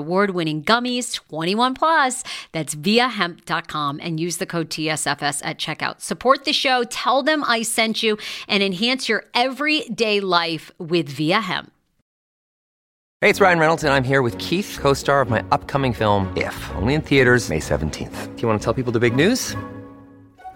award winning gummies, 21 plus. That's viiahemp.com and use the code TSFS at checkout. Support the show, tell them I sent you, and enhance your everyday life with Viia Hemp. Hey, it's Ryan Reynolds, and I'm here with Keith, co star of my upcoming film, If, only in theaters, May 17th. Do you want to tell people the big news?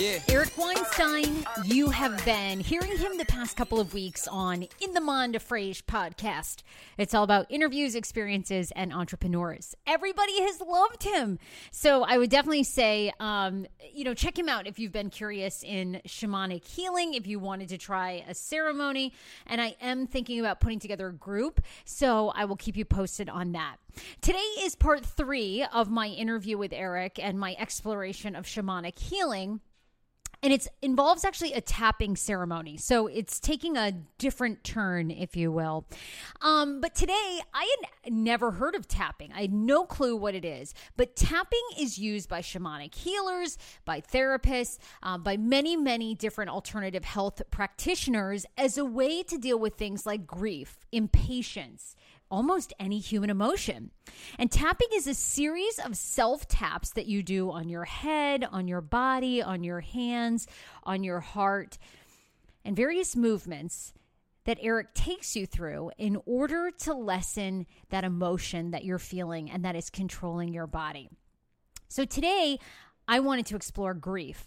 Eric Weinstein, you have been hearing him the past couple of weeks on In the Mind of Frase podcast. It's all about interviews, experiences, and entrepreneurs. Everybody has loved him. So I would definitely say, um, you know, check him out if you've been curious in shamanic healing, if you wanted to try a ceremony. And I am thinking about putting together a group. So I will keep you posted on that. Today is part three of my interview with Eric and my exploration of shamanic healing and it involves actually a tapping ceremony. So it's taking a different turn, if you will. Um, but today, I had never heard of tapping. I had no clue what it is. But tapping is used by shamanic healers, by therapists, uh, by many, many different alternative health practitioners as a way to deal with things like grief, impatience almost any human emotion. And tapping is a series of self taps that you do on your head, on your body, on your hands, on your heart, and various movements that Eric takes you through in order to lessen that emotion that you're feeling and that is controlling your body. So today, I wanted to explore grief.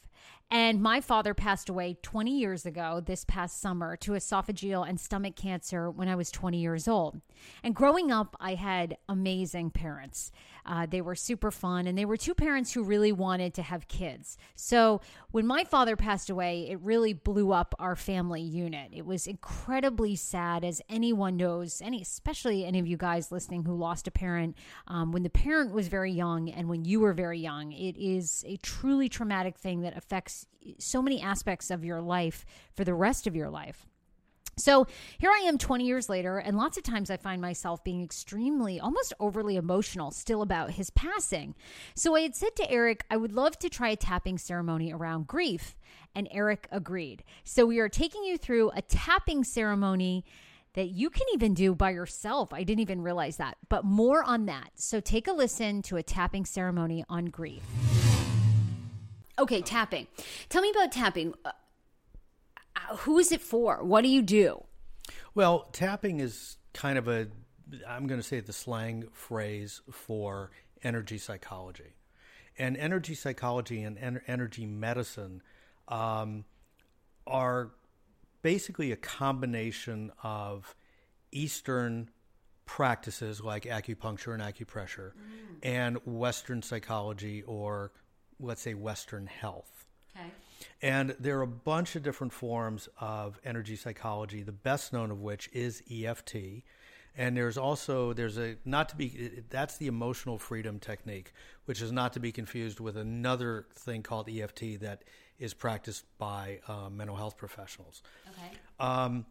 And my father passed away 20 years ago this past summer to esophageal and stomach cancer when I was 20 years old. And growing up, I had amazing parents. Uh, they were super fun, and they were two parents who really wanted to have kids. So when my father passed away, it really blew up our family unit. It was incredibly sad, as anyone knows, any especially any of you guys listening who lost a parent um, when the parent was very young and when you were very young. It is a truly traumatic thing that affects so many aspects of your life for the rest of your life. So here I am 20 years later, and lots of times I find myself being extremely, almost overly emotional still about his passing. So I had said to Eric, I would love to try a tapping ceremony around grief. And Eric agreed. So we are taking you through a tapping ceremony that you can even do by yourself. I didn't even realize that, but more on that. So take a listen to a tapping ceremony on grief. Okay, tapping. Tell me about tapping. Uh, uh, who is it for? What do you do? Well, tapping is kind of a, I'm going to say the slang phrase for energy psychology. And energy psychology and en- energy medicine um, are basically a combination of Eastern practices like acupuncture and acupressure mm. and Western psychology or, let's say, Western health. Okay. And there are a bunch of different forms of energy psychology, the best known of which is EFT. And there's also there's a not to be that's the emotional freedom technique, which is not to be confused with another thing called EFT that is practiced by uh, mental health professionals. Okay. Um,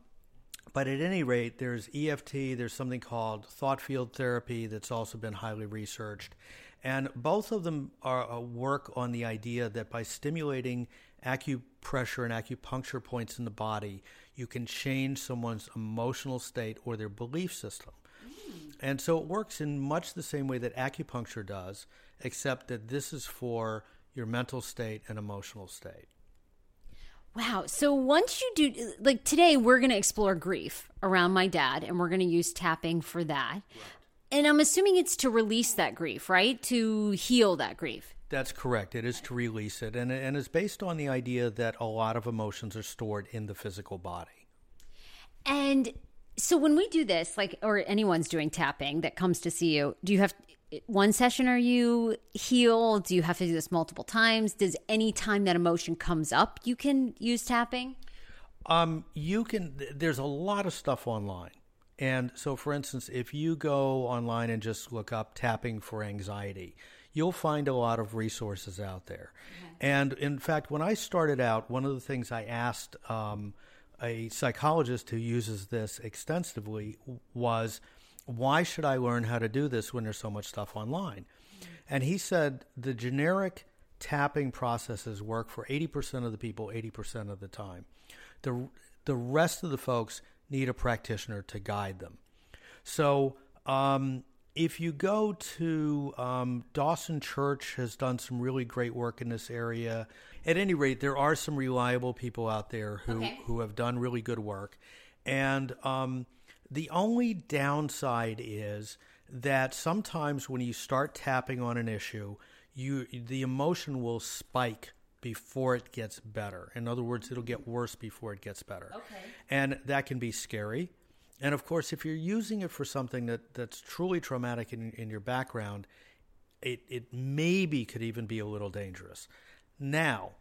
but at any rate, there's EFT, there's something called thought field therapy that's also been highly researched. And both of them are uh, work on the idea that by stimulating acupressure and acupuncture points in the body, you can change someone's emotional state or their belief system. Mm. And so it works in much the same way that acupuncture does, except that this is for your mental state and emotional state. Wow. So once you do, like today, we're going to explore grief around my dad, and we're going to use tapping for that. And I'm assuming it's to release that grief, right? To heal that grief. That's correct. It is to release it. And, and it's based on the idea that a lot of emotions are stored in the physical body. And so when we do this, like, or anyone's doing tapping that comes to see you, do you have one session are you heal? Do you have to do this multiple times? Does any time that emotion comes up, you can use tapping? Um, you can. There's a lot of stuff online, and so for instance, if you go online and just look up tapping for anxiety, you'll find a lot of resources out there. Okay. And in fact, when I started out, one of the things I asked um, a psychologist who uses this extensively was why should I learn how to do this when there's so much stuff online? And he said the generic tapping processes work for 80% of the people 80% of the time. The, the rest of the folks need a practitioner to guide them. So, um, if you go to um, Dawson Church has done some really great work in this area. At any rate, there are some reliable people out there who, okay. who have done really good work. And um, the only downside is that sometimes when you start tapping on an issue, you the emotion will spike before it gets better. In other words, it'll get worse before it gets better. Okay. And that can be scary. And of course, if you're using it for something that, that's truly traumatic in, in your background, it, it maybe could even be a little dangerous. Now,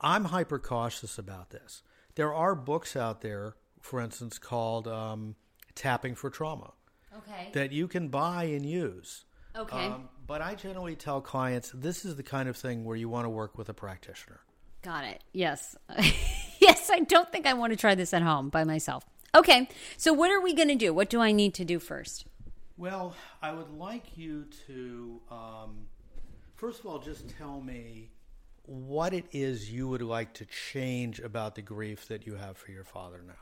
I'm hyper cautious about this. There are books out there, for instance, called um, tapping for trauma. Okay. That you can buy and use. Okay. Um, but I generally tell clients this is the kind of thing where you want to work with a practitioner. Got it. Yes. yes, I don't think I want to try this at home by myself. Okay. So, what are we going to do? What do I need to do first? Well, I would like you to, um, first of all, just tell me what it is you would like to change about the grief that you have for your father now.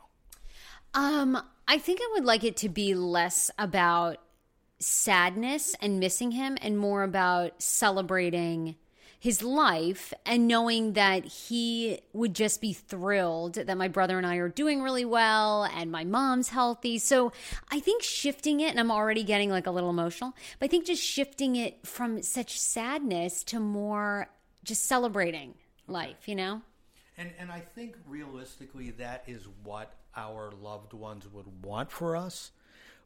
Um, I think I would like it to be less about sadness and missing him and more about celebrating his life and knowing that he would just be thrilled that my brother and I are doing really well and my mom's healthy. So I think shifting it, and I'm already getting like a little emotional, but I think just shifting it from such sadness to more just celebrating life, you know? And, and I think realistically, that is what our loved ones would want for us.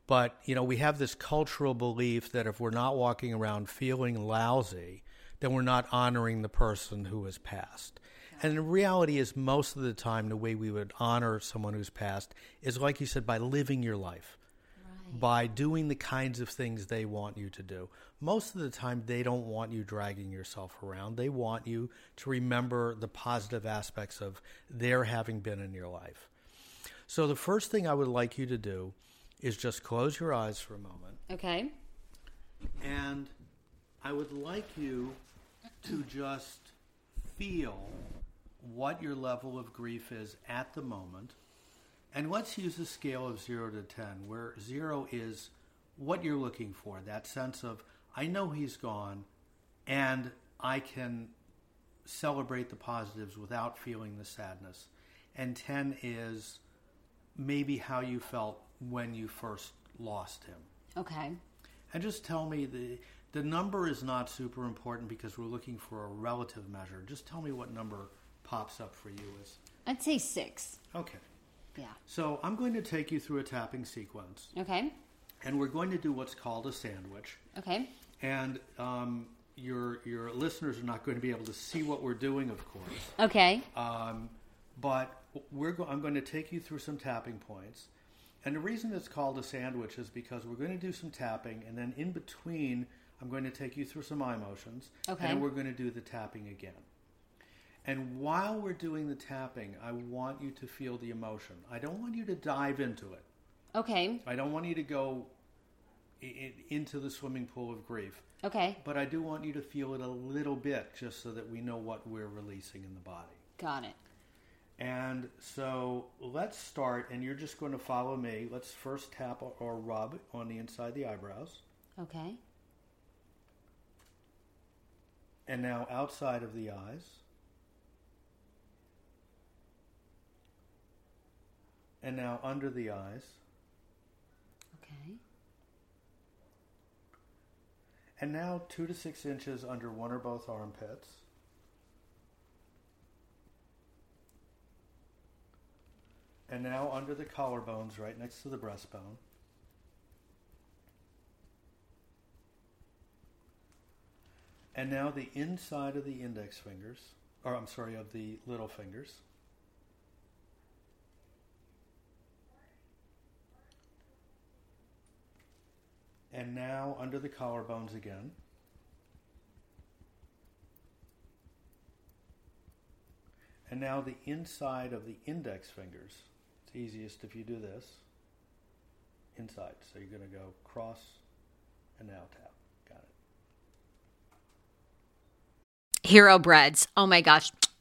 But, you know, we have this cultural belief that if we're not walking around feeling lousy, then we're not honoring the person who has passed. And the reality is, most of the time, the way we would honor someone who's passed is, like you said, by living your life, right. by doing the kinds of things they want you to do. Most of the time, they don't want you dragging yourself around. They want you to remember the positive aspects of their having been in your life. So the first thing I would like you to do is just close your eyes for a moment. Okay. And I would like you to just feel what your level of grief is at the moment. And let's use a scale of 0 to 10, where 0 is what you're looking for that sense of, I know he's gone, and I can celebrate the positives without feeling the sadness. and 10 is maybe how you felt when you first lost him. Okay. And just tell me the the number is not super important because we're looking for a relative measure. Just tell me what number pops up for you as I'd say six. okay. Yeah. So I'm going to take you through a tapping sequence, Okay. and we're going to do what's called a sandwich. Okay. And um, your your listeners are not going to be able to see what we're doing, of course. Okay. Um, but we're go- I'm going to take you through some tapping points. And the reason it's called a sandwich is because we're going to do some tapping, and then in between, I'm going to take you through some eye motions, Okay. and we're going to do the tapping again. And while we're doing the tapping, I want you to feel the emotion. I don't want you to dive into it. Okay. I don't want you to go i- i- into the swimming pool of grief. Okay. But I do want you to feel it a little bit just so that we know what we're releasing in the body. Got it. And so let's start, and you're just going to follow me. Let's first tap or- rub on the inside of the eyebrows, Okay. and now outside of the eyes. And now under the eyes. Okay. And now two to six inches under one or both armpits. And now under the collarbones right next to the breastbone. And now the inside of the index fingers, or I'm sorry, of the little fingers. And now under the collarbones again. And now the inside of the index fingers. Easiest if you do this. Inside. So you're going to go cross and now tap. Got it. Hero breads. Oh my gosh.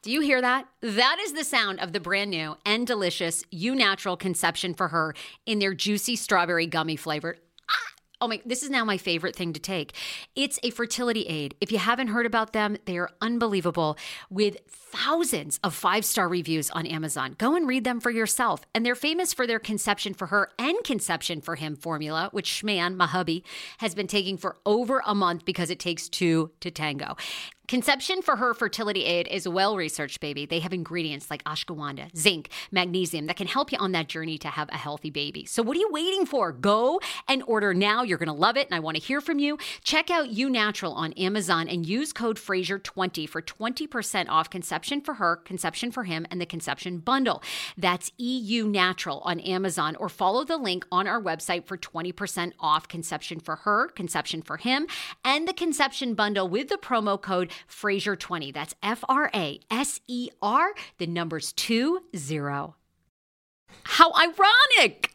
Do you hear that? That is the sound of the brand new and delicious Eu Natural Conception for Her in their juicy strawberry gummy flavored. Oh my, this is now my favorite thing to take. It's a fertility aid. If you haven't heard about them, they are unbelievable with thousands of five star reviews on Amazon. Go and read them for yourself. And they're famous for their conception for her and conception for him formula, which Schman, my hubby, has been taking for over a month because it takes two to tango. Conception for her fertility aid is well researched, baby. They have ingredients like ashwagandha, zinc, magnesium that can help you on that journey to have a healthy baby. So, what are you waiting for? Go and order now. You're going to love it, and I want to hear from you. Check out Eu Natural on Amazon and use code Fraser20 for 20% off conception for her, conception for him, and the conception bundle. That's EU Natural on Amazon, or follow the link on our website for 20% off conception for her, conception for him, and the conception bundle with the promo code Fraser20. That's F R A S E R, the numbers two zero. How ironic!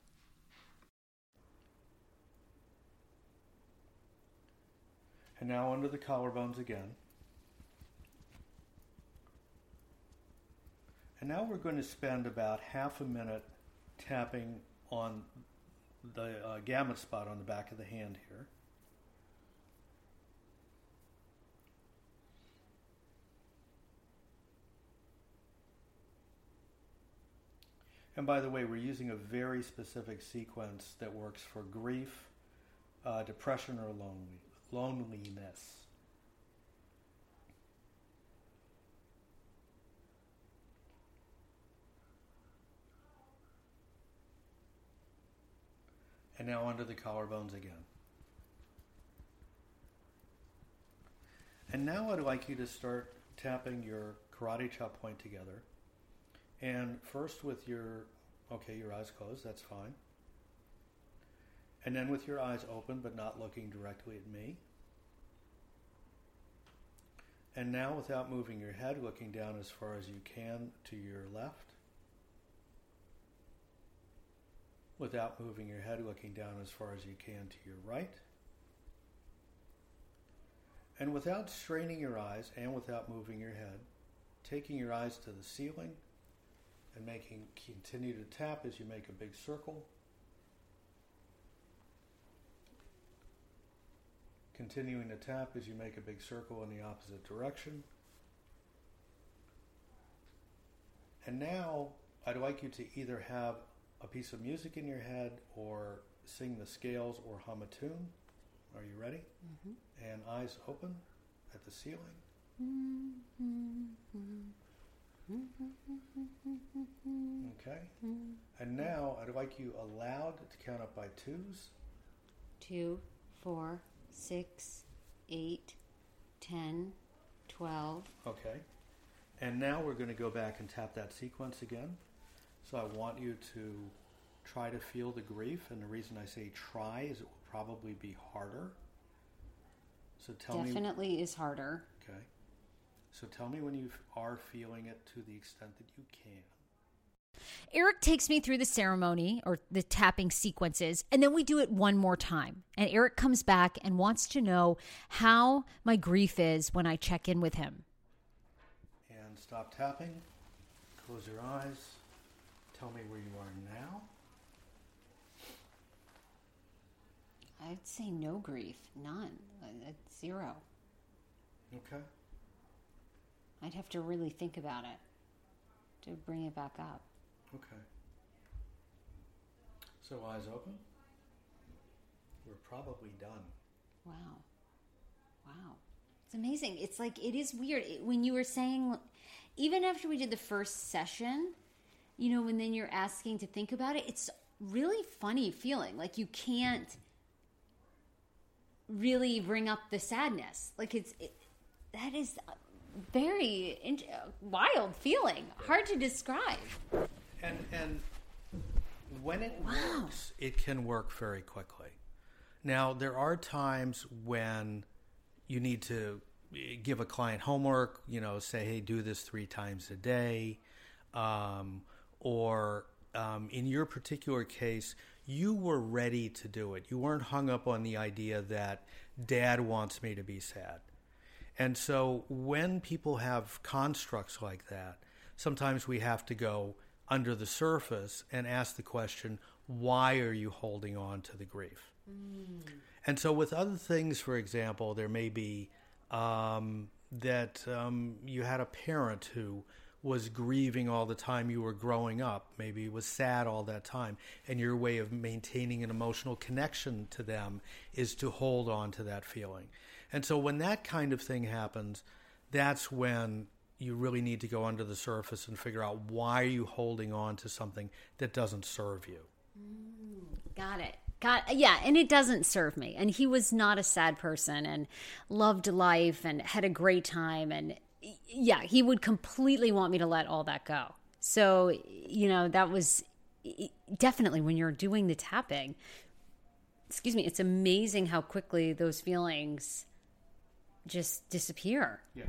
And now under the collarbones again. And now we're going to spend about half a minute tapping on the uh, gamut spot on the back of the hand here. And by the way, we're using a very specific sequence that works for grief, uh, depression, or lonely loneliness. And now under the collarbones again. And now I'd like you to start tapping your karate chop point together. And first with your, okay, your eyes closed, that's fine. And then with your eyes open but not looking directly at me. And now, without moving your head, looking down as far as you can to your left. Without moving your head, looking down as far as you can to your right. And without straining your eyes and without moving your head, taking your eyes to the ceiling and making continue to tap as you make a big circle. Continuing to tap as you make a big circle in the opposite direction. And now I'd like you to either have a piece of music in your head or sing the scales or hum a tune. Are you ready? Mm-hmm. And eyes open at the ceiling. Okay. And now I'd like you aloud to count up by twos. Two, four, six, eight, ten, twelve. Okay. And now we're going to go back and tap that sequence again. So I want you to try to feel the grief. And the reason I say try is it will probably be harder. So tell Definitely me. Definitely is harder. Okay. So tell me when you are feeling it to the extent that you can. Eric takes me through the ceremony or the tapping sequences, and then we do it one more time. And Eric comes back and wants to know how my grief is when I check in with him. And stop tapping. Close your eyes. Tell me where you are now. I'd say no grief, none, uh, zero. Okay. I'd have to really think about it to bring it back up. Okay. So eyes open. We're probably done. Wow. Wow. It's amazing. It's like, it is weird. It, when you were saying, even after we did the first session, you know, when then you're asking to think about it, it's really funny feeling. Like you can't really bring up the sadness. Like it's, it, that is very wild feeling. Hard to describe. And and when it works, it can work very quickly. Now there are times when you need to give a client homework. You know, say, hey, do this three times a day, um, or um, in your particular case, you were ready to do it. You weren't hung up on the idea that dad wants me to be sad. And so when people have constructs like that, sometimes we have to go under the surface and ask the question, why are you holding on to the grief? Mm. And so with other things, for example, there may be um, that um, you had a parent who was grieving all the time you were growing up, maybe was sad all that time, and your way of maintaining an emotional connection to them is to hold on to that feeling. And so when that kind of thing happens, that's when you really need to go under the surface and figure out why are you holding on to something that doesn't serve you. Mm, got it. Got yeah, and it doesn't serve me. And he was not a sad person and loved life and had a great time and yeah, he would completely want me to let all that go. So, you know, that was definitely when you're doing the tapping. Excuse me, it's amazing how quickly those feelings just disappear. Yeah.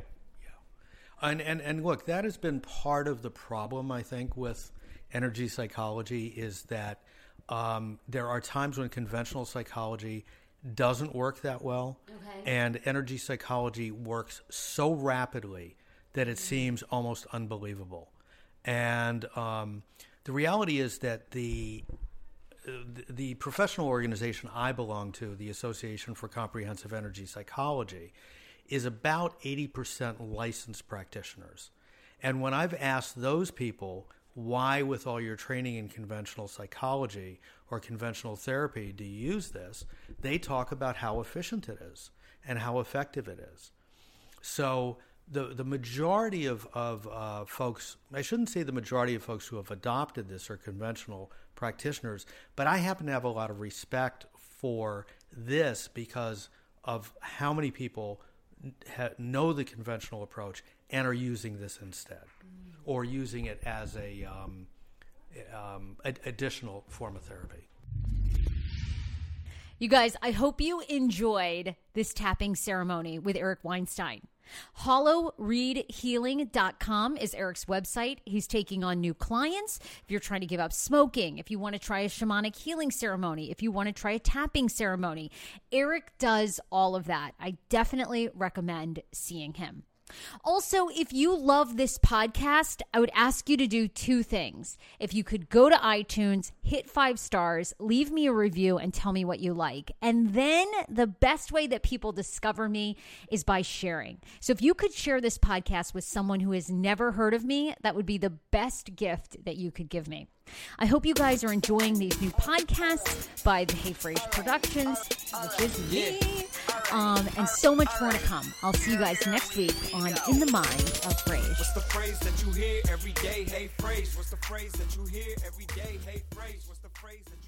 And and and look, that has been part of the problem I think with energy psychology is that um, there are times when conventional psychology doesn't work that well, okay. and energy psychology works so rapidly that it seems almost unbelievable. And um, the reality is that the the professional organization I belong to, the Association for Comprehensive Energy Psychology, is about 80% licensed practitioners. And when I've asked those people, why, with all your training in conventional psychology or conventional therapy, do you use this? They talk about how efficient it is and how effective it is. So, the, the majority of, of uh, folks, I shouldn't say the majority of folks who have adopted this are conventional practitioners, but I happen to have a lot of respect for this because of how many people know the conventional approach and are using this instead, mm. or using it as a um, um, additional form of therapy. You guys, I hope you enjoyed this tapping ceremony with Eric Weinstein. HollowReedHealing.com is Eric's website. He's taking on new clients. If you're trying to give up smoking, if you want to try a shamanic healing ceremony, if you want to try a tapping ceremony, Eric does all of that. I definitely recommend seeing him. Also, if you love this podcast, I would ask you to do two things. If you could go to iTunes, hit five stars, leave me a review, and tell me what you like. And then the best way that people discover me is by sharing. So if you could share this podcast with someone who has never heard of me, that would be the best gift that you could give me. I hope you guys are enjoying these new podcasts by the Hey Frase Productions, which is me, um, and so much more to come. I'll see you guys next week on In the Mind of Frase. What's the phrase that you hear every day? Hey, Frase. What's the phrase that you hear every day? Hey, Frase. What's the phrase that